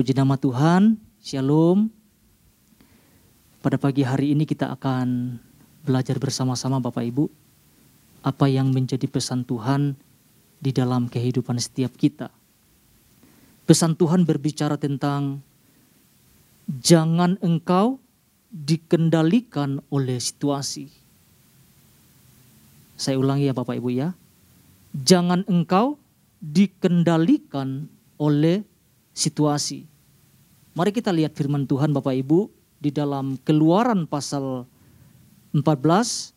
Puji nama Tuhan, Shalom. Pada pagi hari ini kita akan belajar bersama-sama Bapak Ibu apa yang menjadi pesan Tuhan di dalam kehidupan setiap kita. Pesan Tuhan berbicara tentang jangan engkau dikendalikan oleh situasi. Saya ulangi ya Bapak Ibu ya. Jangan engkau dikendalikan oleh situasi. Mari kita lihat firman Tuhan Bapak Ibu di dalam Keluaran pasal 14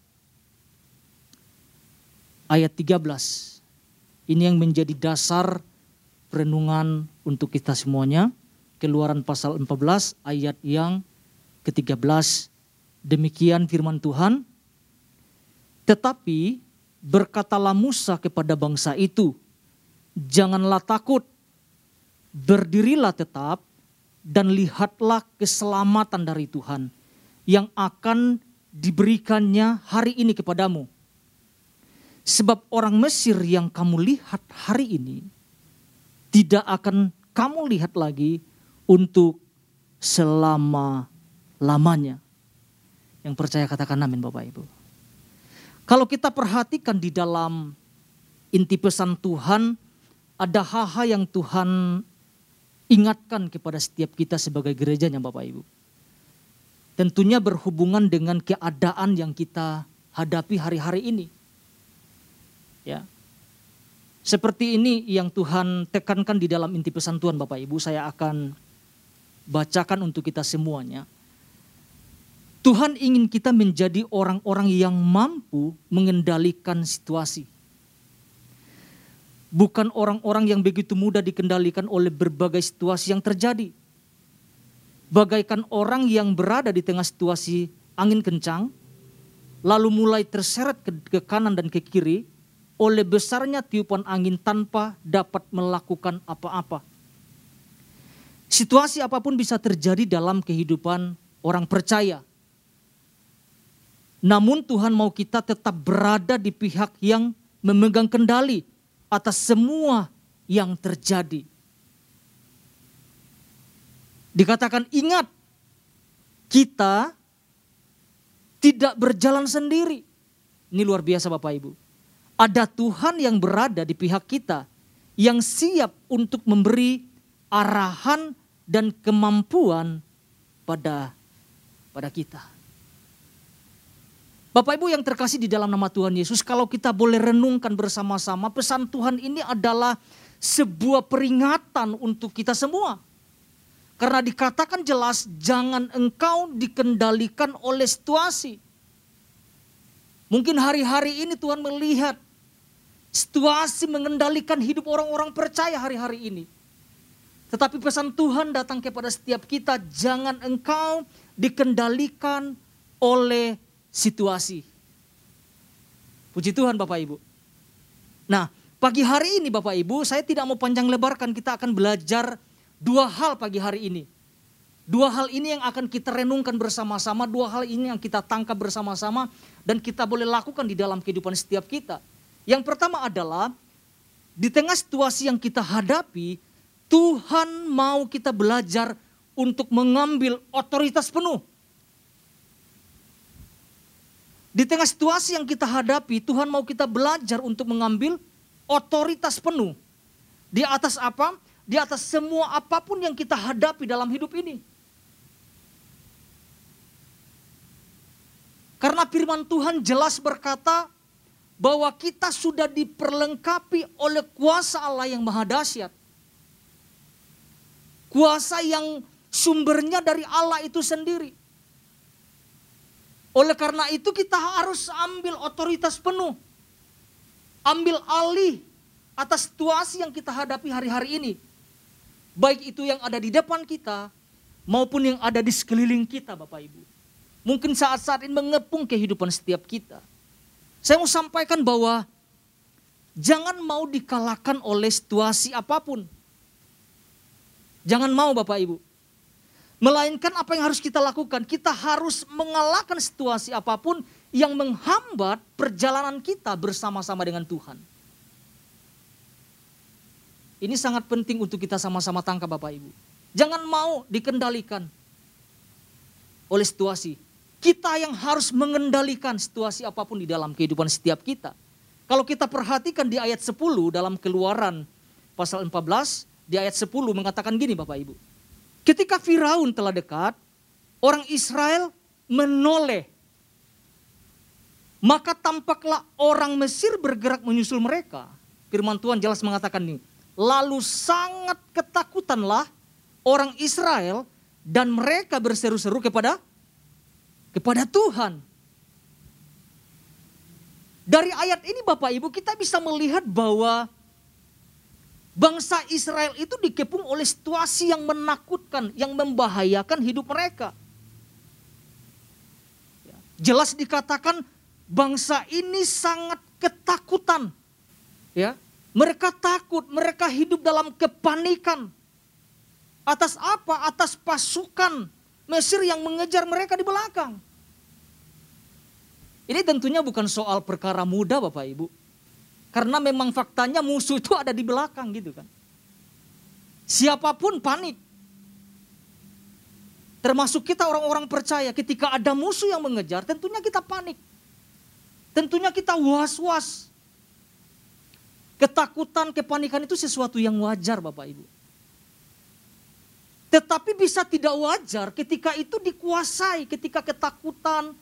ayat 13. Ini yang menjadi dasar renungan untuk kita semuanya. Keluaran pasal 14 ayat yang ke-13. Demikian firman Tuhan. Tetapi berkatalah Musa kepada bangsa itu, janganlah takut, berdirilah tetap dan lihatlah keselamatan dari Tuhan yang akan diberikannya hari ini kepadamu. Sebab orang Mesir yang kamu lihat hari ini tidak akan kamu lihat lagi untuk selama-lamanya. Yang percaya katakan amin Bapak Ibu. Kalau kita perhatikan di dalam inti pesan Tuhan, ada hal-hal yang Tuhan ingatkan kepada setiap kita sebagai gerejanya Bapak Ibu. Tentunya berhubungan dengan keadaan yang kita hadapi hari-hari ini. Ya. Seperti ini yang Tuhan tekankan di dalam inti pesan Tuhan Bapak Ibu, saya akan bacakan untuk kita semuanya. Tuhan ingin kita menjadi orang-orang yang mampu mengendalikan situasi bukan orang-orang yang begitu mudah dikendalikan oleh berbagai situasi yang terjadi. Bagaikan orang yang berada di tengah situasi angin kencang, lalu mulai terseret ke, ke kanan dan ke kiri oleh besarnya tiupan angin tanpa dapat melakukan apa-apa. Situasi apa pun bisa terjadi dalam kehidupan orang percaya. Namun Tuhan mau kita tetap berada di pihak yang memegang kendali atas semua yang terjadi. Dikatakan ingat, kita tidak berjalan sendiri. Ini luar biasa Bapak Ibu. Ada Tuhan yang berada di pihak kita yang siap untuk memberi arahan dan kemampuan pada pada kita. Bapak Ibu yang terkasih di dalam nama Tuhan Yesus, kalau kita boleh renungkan bersama-sama, pesan Tuhan ini adalah sebuah peringatan untuk kita semua. Karena dikatakan jelas, jangan engkau dikendalikan oleh situasi. Mungkin hari-hari ini Tuhan melihat situasi mengendalikan hidup orang-orang percaya hari-hari ini. Tetapi pesan Tuhan datang kepada setiap kita, jangan engkau dikendalikan oleh situasi. Puji Tuhan Bapak Ibu. Nah, pagi hari ini Bapak Ibu, saya tidak mau panjang lebarkan, kita akan belajar dua hal pagi hari ini. Dua hal ini yang akan kita renungkan bersama-sama, dua hal ini yang kita tangkap bersama-sama dan kita boleh lakukan di dalam kehidupan setiap kita. Yang pertama adalah di tengah situasi yang kita hadapi, Tuhan mau kita belajar untuk mengambil otoritas penuh di tengah situasi yang kita hadapi, Tuhan mau kita belajar untuk mengambil otoritas penuh. Di atas apa? Di atas semua apa pun yang kita hadapi dalam hidup ini. Karena firman Tuhan jelas berkata bahwa kita sudah diperlengkapi oleh kuasa Allah yang maha dahsyat. Kuasa yang sumbernya dari Allah itu sendiri. Oleh karena itu kita harus ambil otoritas penuh. Ambil alih atas situasi yang kita hadapi hari-hari ini. Baik itu yang ada di depan kita maupun yang ada di sekeliling kita Bapak Ibu. Mungkin saat-saat ini mengepung kehidupan setiap kita. Saya mau sampaikan bahwa jangan mau dikalahkan oleh situasi apa pun. Jangan mau Bapak Ibu. Melainkan apa yang harus kita lakukan? Kita harus mengalahkan situasi apa pun yang menghambat perjalanan kita bersama-sama dengan Tuhan. Ini sangat penting untuk kita sama-sama tangkap Bapak Ibu. Jangan mau dikendalikan oleh situasi. Kita yang harus mengendalikan situasi apa pun di dalam kehidupan setiap kita. Kalau kita perhatikan di ayat 10 dalam keluaran pasal 14, di ayat 10 mengatakan gini Bapak Ibu. Ketika Firaun telah dekat, orang Israel menoleh. Maka tampaklah orang Mesir bergerak menyusul mereka. Firman Tuhan jelas mengatakan ini. Lalu sangat ketakutanlah orang Israel dan mereka berseru-seru kepada kepada Tuhan. Dari ayat ini Bapak Ibu kita bisa melihat bahwa bangsa Israel itu dikepung oleh situasi yang menakutkan, yang membahayakan hidup mereka. Ya, jelas dikatakan bangsa ini sangat ketakutan. Ya, mereka takut, mereka hidup dalam kepanikan. Atas apa? Atas pasukan Mesir yang mengejar mereka di belakang. Ini tentunya bukan soal perkara mudah Bapak Ibu. Karena memang faktanya musuh itu ada di belakang gitu kan. Siapa pun panik. Termasuk kita orang-orang percaya ketika ada musuh yang mengejar tentunya kita panik. Tentunya kita was-was. Ketakutan, kepanikan itu sesuatu yang wajar Bapak Ibu. Tetapi bisa tidak wajar ketika itu dikuasai, ketika ketakutan,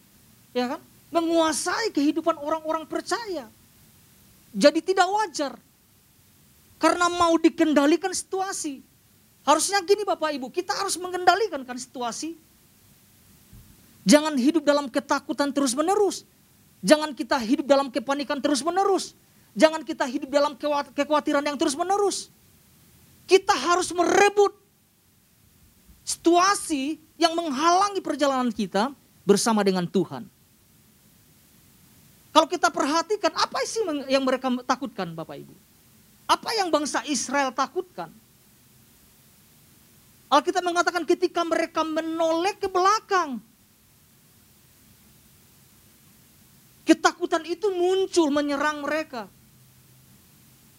ya kan, menguasai kehidupan orang-orang percaya. Jadi tidak wajar. Karena mau dikendalikan situasi. Harusnya gini Bapak Ibu, kita harus mengendalikan kan situasi. Jangan hidup dalam ketakutan terus menerus. Jangan kita hidup dalam kepanikan terus menerus. Jangan kita hidup dalam kekhawatiran yang terus menerus. Kita harus merebut situasi yang menghalangi perjalanan kita bersama dengan Tuhan. Kalau kita perhatikan apa sih yang mereka takutkan Bapak Ibu? Apa yang bangsa Israel takutkan? Alkitab mengatakan ketika mereka menoleh ke belakang. Ketakutan itu muncul menyerang mereka.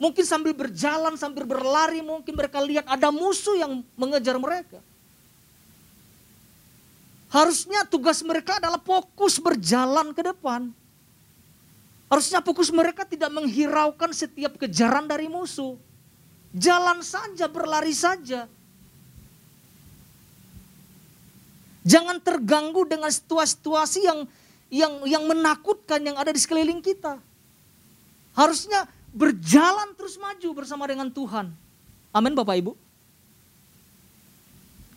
Mungkin sambil berjalan, sambil berlari, mungkin mereka lihat ada musuh yang mengejar mereka. Harusnya tugas mereka adalah fokus berjalan ke depan. Harusnya fokus mereka tidak menghiraukan setiap kejaran dari musuh. Jalan saja, berlari saja. Jangan terganggu dengan situasi-situasi yang yang yang menakutkan yang ada di sekeliling kita. Harusnya berjalan terus maju bersama dengan Tuhan. Amin Bapak Ibu.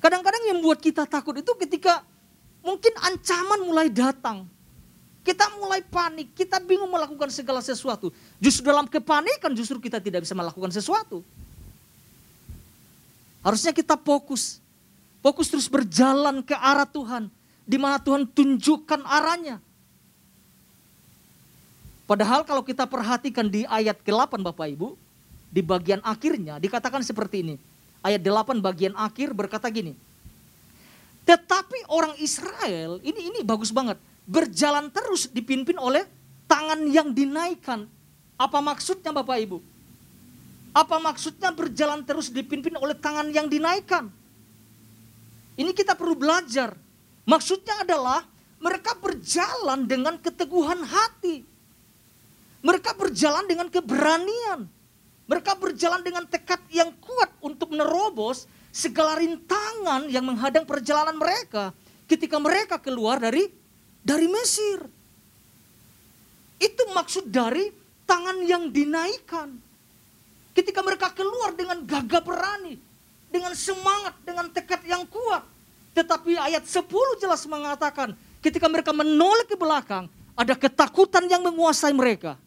Kadang-kadang yang membuat kita takut itu ketika mungkin ancaman mulai datang. Kita mulai panik, kita bingung melakukan segala sesuatu. Justru dalam kepanikan justru kita tidak bisa melakukan sesuatu. Harusnya kita fokus. Fokus terus berjalan ke arah Tuhan. Di mana Tuhan tunjukkan arahnya. Padahal kalau kita perhatikan di ayat ke-8 Bapak Ibu. Di bagian akhirnya dikatakan seperti ini. Ayat 8 bagian akhir berkata gini. Tetapi orang Israel, ini ini bagus banget, berjalan terus dipimpin oleh tangan yang dinaikkan. Apa maksudnya Bapak Ibu? Apa maksudnya berjalan terus dipimpin oleh tangan yang dinaikkan? Ini kita perlu belajar. Maksudnya adalah mereka berjalan dengan keteguhan hati. Mereka berjalan dengan keberanian. Mereka berjalan dengan tekad yang kuat untuk menerobos segala rintangan yang menghadang perjalanan mereka ketika mereka keluar dari dari Mesir. Itu maksud dari tangan yang dinaikkan. Ketika mereka keluar dengan gagah berani, dengan semangat, dengan tekad yang kuat. Tetapi ayat 10 jelas mengatakan ketika mereka menoleh ke belakang, ada ketakutan yang menguasai mereka.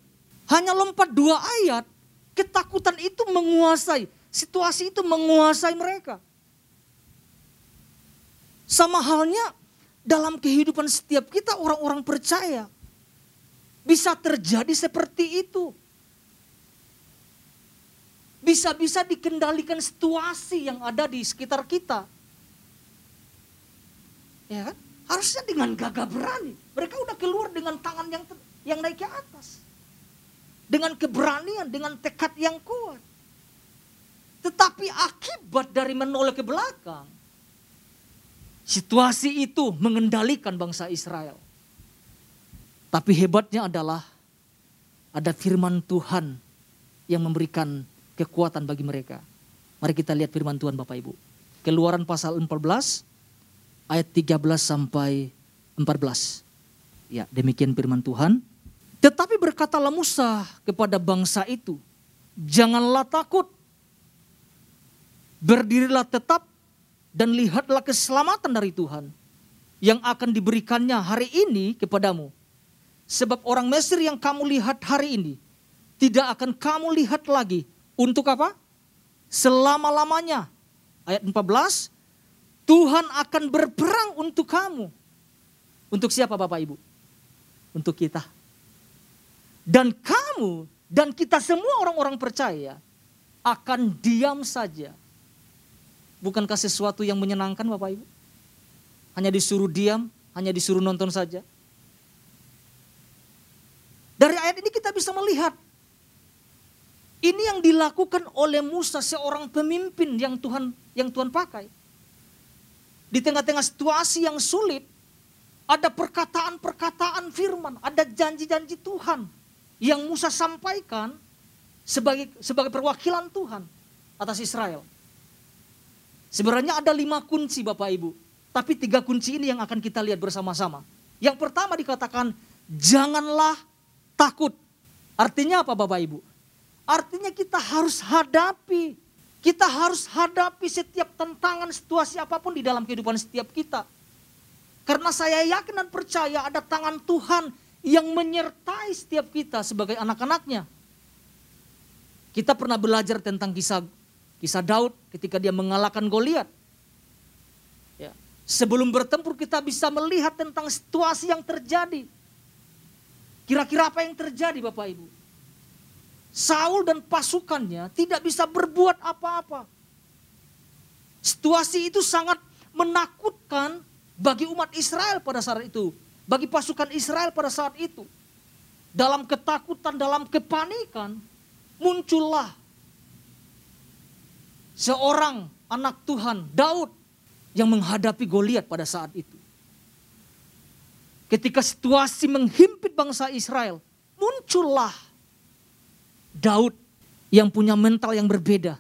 Hanya lompat dua ayat, ketakutan itu menguasai Situasi itu menguasai mereka. Sama halnya dalam kehidupan setiap kita orang-orang percaya. Bisa terjadi seperti itu. Bisa-bisa dikendalikan situasi yang ada di sekitar kita. Ya kan? Harusnya dengan gagah berani. Mereka udah keluar dengan tangan yang yang naik ke atas. Dengan keberanian, dengan tekad yang kuat. tetapi akibat dari menoleh ke belakang. Situasi itu mengendalikan bangsa Israel. Tapi hebatnya adalah ada firman Tuhan yang memberikan kekuatan bagi mereka. Mari kita lihat firman Tuhan Bapak Ibu. Keluaran pasal 14 ayat 13 sampai 14. Ya, demikian firman Tuhan. Tetapi berkatalah Musa kepada bangsa itu, janganlah takut. Berdirilah tetap dan lihatlah keselamatan dari Tuhan yang akan diberikannya hari ini kepadamu. Sebab orang Mesir yang kamu lihat hari ini tidak akan kamu lihat lagi. Untuk apa? Selama-lamanya. Ayat 14, Tuhan akan berperang untuk kamu. Untuk siapa Bapak Ibu? Untuk kita. Dan kamu dan kita semua orang-orang percaya akan diam saja. Bukankah sesuatu yang menyenangkan Bapak Ibu? Hanya disuruh diam, hanya disuruh nonton saja. Dari ayat ini kita bisa melihat ini yang dilakukan oleh Musa seorang pemimpin yang Tuhan yang Tuhan pakai. Di tengah-tengah situasi yang sulit, ada perkataan-perkataan firman, ada janji-janji Tuhan yang Musa sampaikan sebagai sebagai perwakilan Tuhan atas Israel. Sebenarnya ada lima kunci Bapak Ibu, tapi tiga kunci ini yang akan kita lihat bersama-sama. Yang pertama dikatakan janganlah takut. Artinya apa Bapak Ibu? Artinya kita harus hadapi, kita harus hadapi setiap tantangan situasi apa pun di dalam kehidupan setiap kita. Karena saya yakin dan percaya ada tangan Tuhan yang menyertai setiap kita sebagai anak-anaknya. Kita pernah belajar tentang kisah kisah Daud ketika dia mengalahkan Goliat. Ya. Sebelum bertempur kita bisa melihat tentang situasi yang terjadi. Kira-kira apa yang terjadi Bapak Ibu? Saul dan pasukannya tidak bisa berbuat apa-apa. Situasi itu sangat menakutkan bagi umat Israel pada saat itu bagi pasukan Israel pada saat itu. Dalam ketakutan, dalam kepanikan, muncullah seorang anak Tuhan, Daud, yang menghadapi Goliat pada saat itu. Ketika situasi menghimpit bangsa Israel, muncullah Daud yang punya mental yang berbeda.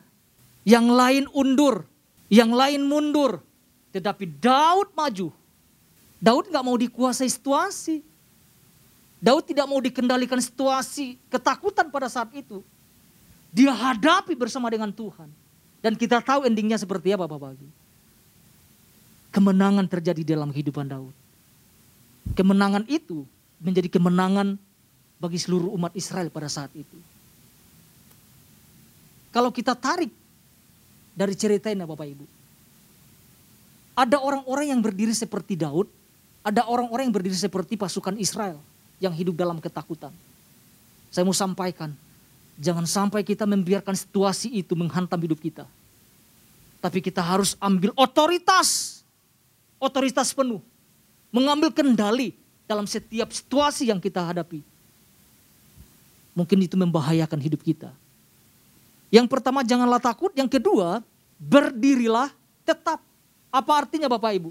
Yang lain undur, yang lain mundur. Tetapi Daud maju Daud nggak mau dikuasai situasi. Daud tidak mau dikendalikan situasi ketakutan pada saat itu. Dia hadapi bersama dengan Tuhan. Dan kita tahu endingnya seperti apa Bapak Ibu. Kemenangan terjadi dalam kehidupan Daud. Kemenangan itu menjadi kemenangan bagi seluruh umat Israel pada saat itu. Kalau kita tarik dari cerita ini Bapak Ibu. Ada orang-orang yang berdiri seperti Daud ada orang-orang yang berdiri seperti pasukan Israel yang hidup dalam ketakutan. Saya mau sampaikan, jangan sampai kita membiarkan situasi itu menghantam hidup kita. Tapi kita harus ambil otoritas, otoritas penuh. Mengambil kendali dalam setiap situasi yang kita hadapi. Mungkin itu membahayakan hidup kita. Yang pertama janganlah takut, yang kedua berdirilah tetap. Apa artinya Bapak Ibu?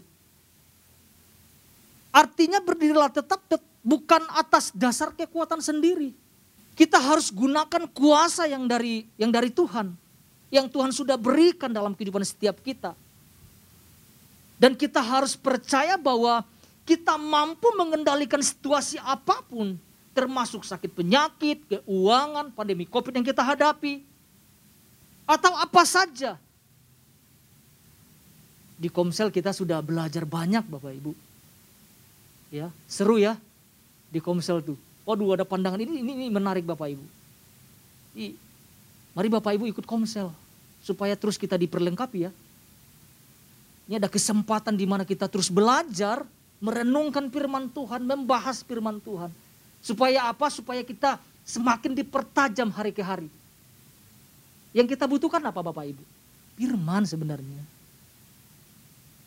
Artinya berdirilah tetap bukan atas dasar kekuatan sendiri. Kita harus gunakan kuasa yang dari yang dari Tuhan. Yang Tuhan sudah berikan dalam kehidupan setiap kita. Dan kita harus percaya bahwa kita mampu mengendalikan situasi apa pun. Termasuk sakit penyakit, keuangan, pandemi COVID yang kita hadapi. Atau apa saja. Di Komsel kita sudah belajar banyak Bapak Ibu Ya, seru ya di Komsel tuh. Waduh ada pandangan ini ini, ini menarik Bapak Ibu. I, mari Bapak Ibu ikut Komsel supaya terus kita diperlengkapi ya. Ini ada kesempatan di mana kita terus belajar, merenungkan firman Tuhan, membahas firman Tuhan. Supaya apa? Supaya kita semakin dipertajam hari ke hari. Yang kita butuhkan apa Bapak Ibu? Firman sebenarnya.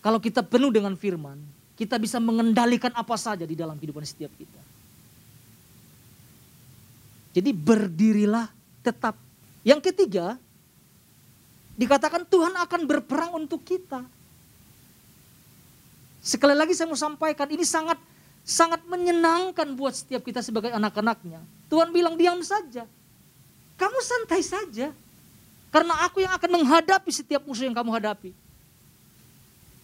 Kalau kita penuh dengan firman, kita bisa mengendalikan apa saja di dalam kehidupan setiap kita. Jadi berdirilah tetap. Yang ketiga, Dikatakan Tuhan akan berperang untuk kita. Sekali lagi saya mau sampaikan ini sangat sangat menyenangkan buat setiap kita sebagai anak-anaknya. Tuhan bilang diam saja. Kamu santai saja. Karena aku yang akan menghadapi setiap musuh yang kamu hadapi.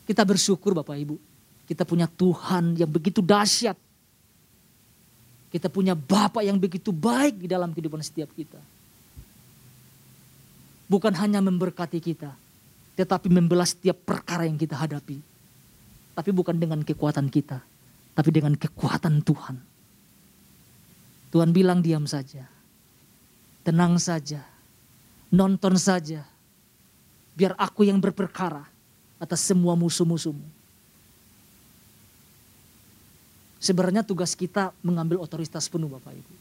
Kita bersyukur Bapak Ibu. Kita punya Tuhan yang begitu dahsyat. Kita punya Bapak yang begitu baik di dalam kehidupan setiap kita. Bukan hanya memberkati kita. Tetapi membelas setiap perkara yang kita hadapi. Tapi bukan dengan kekuatan kita. Tapi dengan kekuatan Tuhan. Tuhan bilang diam saja. Tenang saja nonton saja. Biar aku yang berperkara atas semua musuh-musuhmu. Sebenarnya tugas kita mengambil otoritas penuh Bapak Ibu.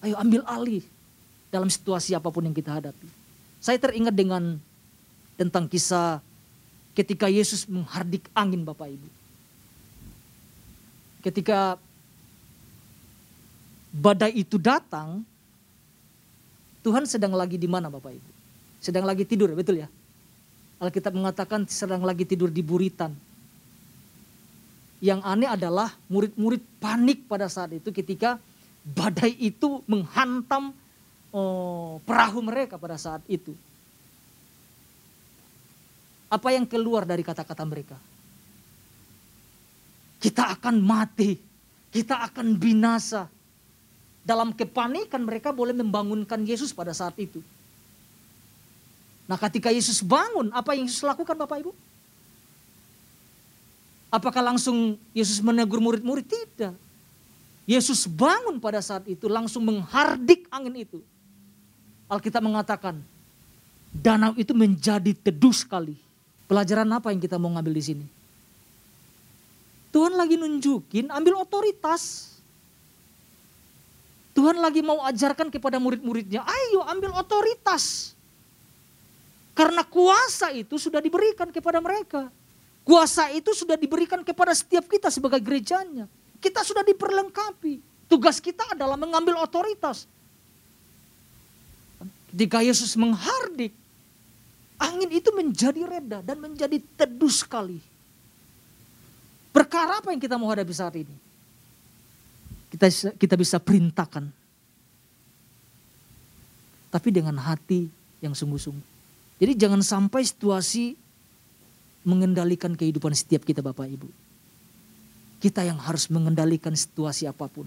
Ayo ambil alih dalam situasi apa pun yang kita hadapi. Saya teringat dengan tentang kisah ketika Yesus menghardik angin Bapak Ibu. Ketika badai itu datang, Tuhan sedang lagi di mana Bapak Ibu? Sedang lagi tidur, betul ya? Alkitab mengatakan sedang lagi tidur di buritan. Yang aneh adalah murid-murid panik pada saat itu ketika badai itu menghantam oh, perahu mereka pada saat itu. Apa yang keluar dari kata-kata mereka? Kita akan mati, kita akan binasa dalam kepanikan mereka boleh membangunkan Yesus pada saat itu. Nah ketika Yesus bangun, apa yang Yesus lakukan Bapak Ibu? Apakah langsung Yesus menegur murid-murid? Tidak. Yesus bangun pada saat itu langsung menghardik angin itu. Alkitab mengatakan, danau itu menjadi teduh sekali. Pelajaran apa yang kita mau ngambil di sini? Tuhan lagi nunjukin ambil otoritas. Tuhan lagi mau ajarkan kepada murid-muridnya, ayo ambil otoritas. Karena kuasa itu sudah diberikan kepada mereka. Kuasa itu sudah diberikan kepada setiap kita sebagai gerejanya. Kita sudah diperlengkapi. Tugas kita adalah mengambil otoritas. Ketika Yesus menghardik, angin itu menjadi reda dan menjadi teduh sekali. Perkara apa yang kita mau hadapi saat ini? kita kita bisa perintahkan. Tapi dengan hati yang sungguh-sungguh. Jadi jangan sampai situasi mengendalikan kehidupan setiap kita Bapak Ibu. Kita yang harus mengendalikan situasi apa pun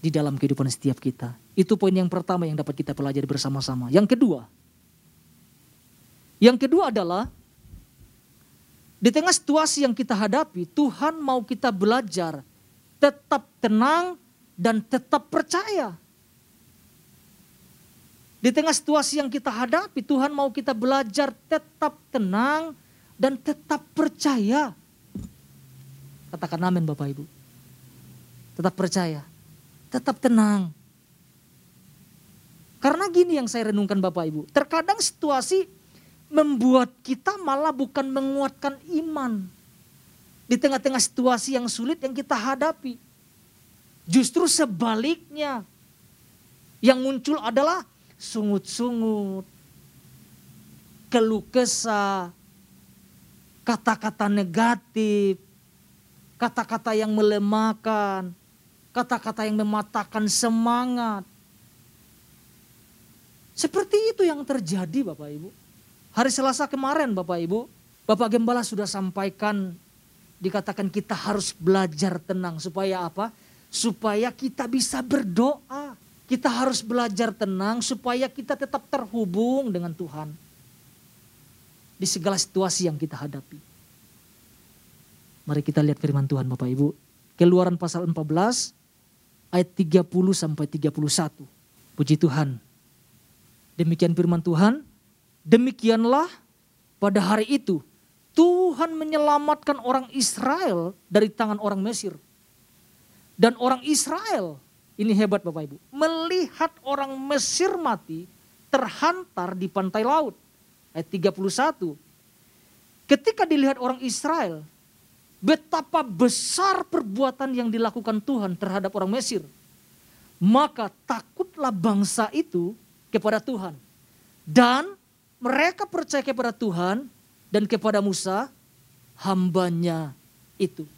di dalam kehidupan setiap kita. Itu poin yang pertama yang dapat kita pelajari bersama-sama. Yang kedua, yang kedua adalah di tengah situasi yang kita hadapi, Tuhan mau kita belajar tetap tenang dan tetap percaya. Di tengah situasi yang kita hadapi, Tuhan mau kita belajar tetap tenang dan tetap percaya. Katakan amin Bapak Ibu. Tetap percaya, tetap tenang. Karena gini yang saya renungkan Bapak Ibu, terkadang situasi membuat kita malah bukan menguatkan iman. Di tengah-tengah situasi yang sulit yang kita hadapi. Justru sebaliknya. Yang muncul adalah sungut-sungut, keluh kesah, kata-kata negatif, kata-kata yang melemahkan, kata-kata yang mematahkan semangat. Seperti itu yang terjadi Bapak Ibu. Hari Selasa kemarin Bapak Ibu, Bapak Gembala sudah sampaikan dikatakan kita harus belajar tenang supaya apa? Supaya kita bisa berdoa. Kita harus belajar tenang supaya kita tetap terhubung dengan Tuhan. Di segala situasi yang kita hadapi. Mari kita lihat firman Tuhan Bapak Ibu. Keluaran pasal 14 ayat 30 sampai 31. Puji Tuhan. Demikian firman Tuhan. Demikianlah pada hari itu Tuhan menyelamatkan orang Israel dari tangan orang Mesir. Dan orang Israel, ini hebat Bapak Ibu, melihat orang Mesir mati terhantar di pantai laut. Ayat 31. Ketika dilihat orang Israel, betapa besar perbuatan yang dilakukan Tuhan terhadap orang Mesir. Maka takutlah bangsa itu kepada Tuhan. Dan mereka percaya kepada Tuhan dan kepada Musa, hambanya itu.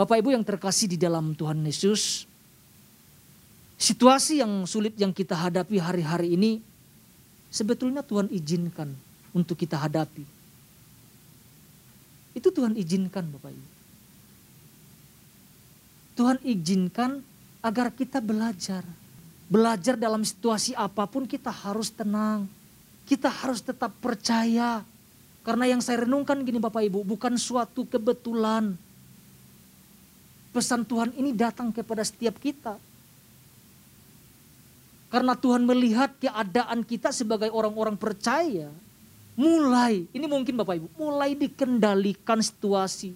Bapak Ibu yang terkasih di dalam Tuhan Yesus, situasi yang sulit yang kita hadapi hari-hari ini, sebetulnya Tuhan izinkan untuk kita hadapi. Itu Tuhan izinkan Bapak Ibu. Tuhan izinkan agar kita belajar. Belajar dalam situasi apa pun kita harus tenang. Kita harus tetap percaya. Karena yang saya renungkan gini Bapak Ibu, bukan suatu kebetulan. Pesan Tuhan ini datang kepada setiap kita. Karena Tuhan melihat keadaan kita sebagai orang-orang percaya. Mulai, ini mungkin Bapak Ibu, mulai dikendalikan situasi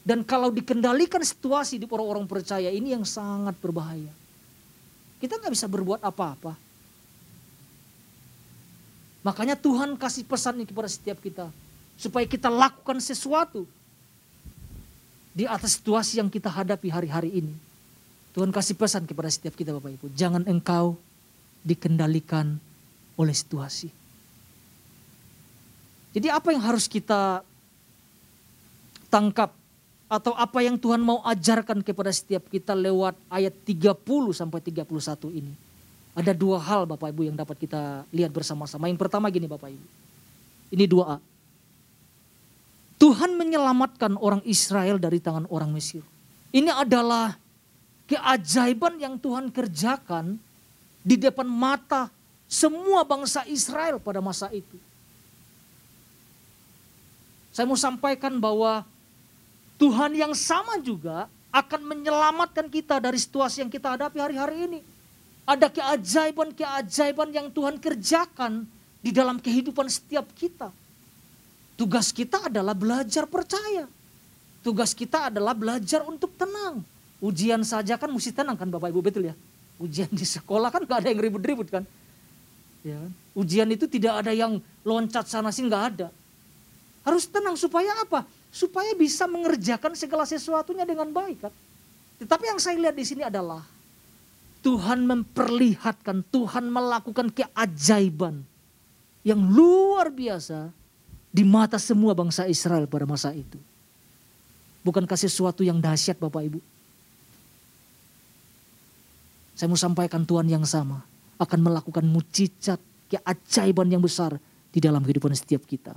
dan kalau dikendalikan situasi di orang-orang percaya ini yang sangat berbahaya. Kita nggak bisa berbuat apa-apa. Makanya Tuhan kasih pesan ini kepada setiap kita. Supaya kita lakukan sesuatu. Di atas situasi yang kita hadapi hari-hari ini. Tuhan kasih pesan kepada setiap kita Bapak Ibu. Jangan engkau dikendalikan oleh situasi. Jadi apa yang harus kita tangkap atau apa yang Tuhan mau ajarkan kepada setiap kita lewat ayat 30 sampai 31 ini. Ada dua hal Bapak Ibu yang dapat kita lihat bersama-sama. Yang pertama gini Bapak Ibu. Ini dua a Tuhan menyelamatkan orang Israel dari tangan orang Mesir. Ini adalah keajaiban yang Tuhan kerjakan di depan mata semua bangsa Israel pada masa itu. Saya mau sampaikan bahwa Tuhan yang sama juga akan menyelamatkan kita dari situasi yang kita hadapi hari-hari ini. Ada keajaiban-keajaiban yang Tuhan kerjakan di dalam kehidupan setiap kita. Tugas kita adalah belajar percaya. Tugas kita adalah belajar untuk tenang. Ujian saja kan mesti tenang kan Bapak Ibu betul ya. Ujian di sekolah kan gak ada yang ribut-ribut kan. Ya. Ujian itu tidak ada yang loncat sana sih nggak ada. Harus tenang supaya apa? supaya bisa mengerjakan segala sesuatunya dengan baik kan. Tetapi yang saya lihat di sini adalah Tuhan memperlihatkan, Tuhan melakukan keajaiban yang luar biasa di mata semua bangsa Israel pada masa itu. Bukankah sesuatu yang dahsyat Bapak Ibu? Saya mau sampaikan Tuhan yang sama akan melakukan mujizat keajaiban yang besar di dalam kehidupan setiap kita.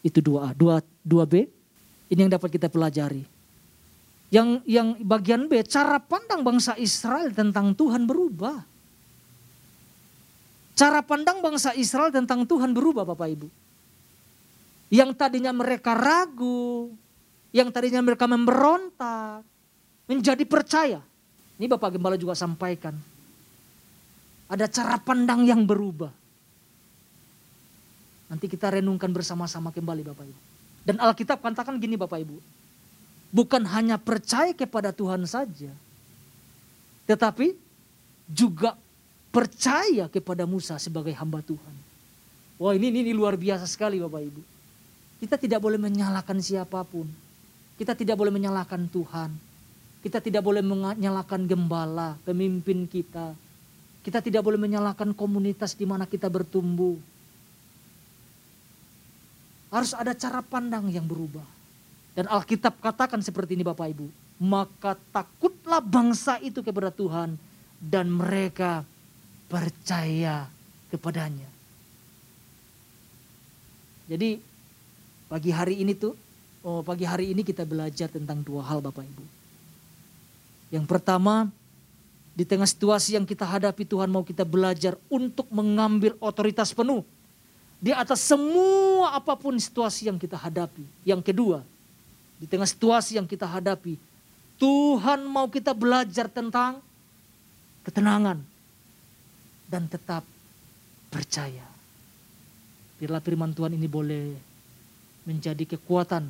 Itu 2A. 2, 2B, ini yang dapat kita pelajari. Yang yang bagian B, cara pandang bangsa Israel tentang Tuhan berubah. Cara pandang bangsa Israel tentang Tuhan berubah Bapak Ibu. Yang tadinya mereka ragu, yang tadinya mereka memberontak, menjadi percaya. Ini Bapak Gembala juga sampaikan. Ada cara pandang yang berubah. Nanti kita renungkan bersama-sama kembali Bapak Ibu. Dan Alkitab katakan gini Bapak Ibu. Bukan hanya percaya kepada Tuhan saja. Tetapi juga percaya kepada Musa sebagai hamba Tuhan. Wah ini, ini, ini luar biasa sekali Bapak Ibu. Kita tidak boleh menyalahkan siapa pun. Kita tidak boleh menyalahkan Tuhan. Kita tidak boleh menyalahkan gembala, pemimpin kita. Kita tidak boleh menyalahkan komunitas di mana kita bertumbuh harus ada cara pandang yang berubah. Dan Alkitab katakan seperti ini Bapak Ibu. Maka takutlah bangsa itu kepada Tuhan dan mereka percaya kepadanya. Jadi pagi hari ini tuh, oh pagi hari ini kita belajar tentang dua hal Bapak Ibu. Yang pertama, di tengah situasi yang kita hadapi Tuhan mau kita belajar untuk mengambil otoritas penuh di atas semua apa pun situasi yang kita hadapi. Yang kedua, di tengah situasi yang kita hadapi, Tuhan mau kita belajar tentang ketenangan dan tetap percaya. Biarlah firman Tuhan ini boleh menjadi kekuatan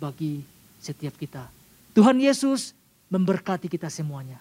bagi setiap kita. Tuhan Yesus memberkati kita semuanya.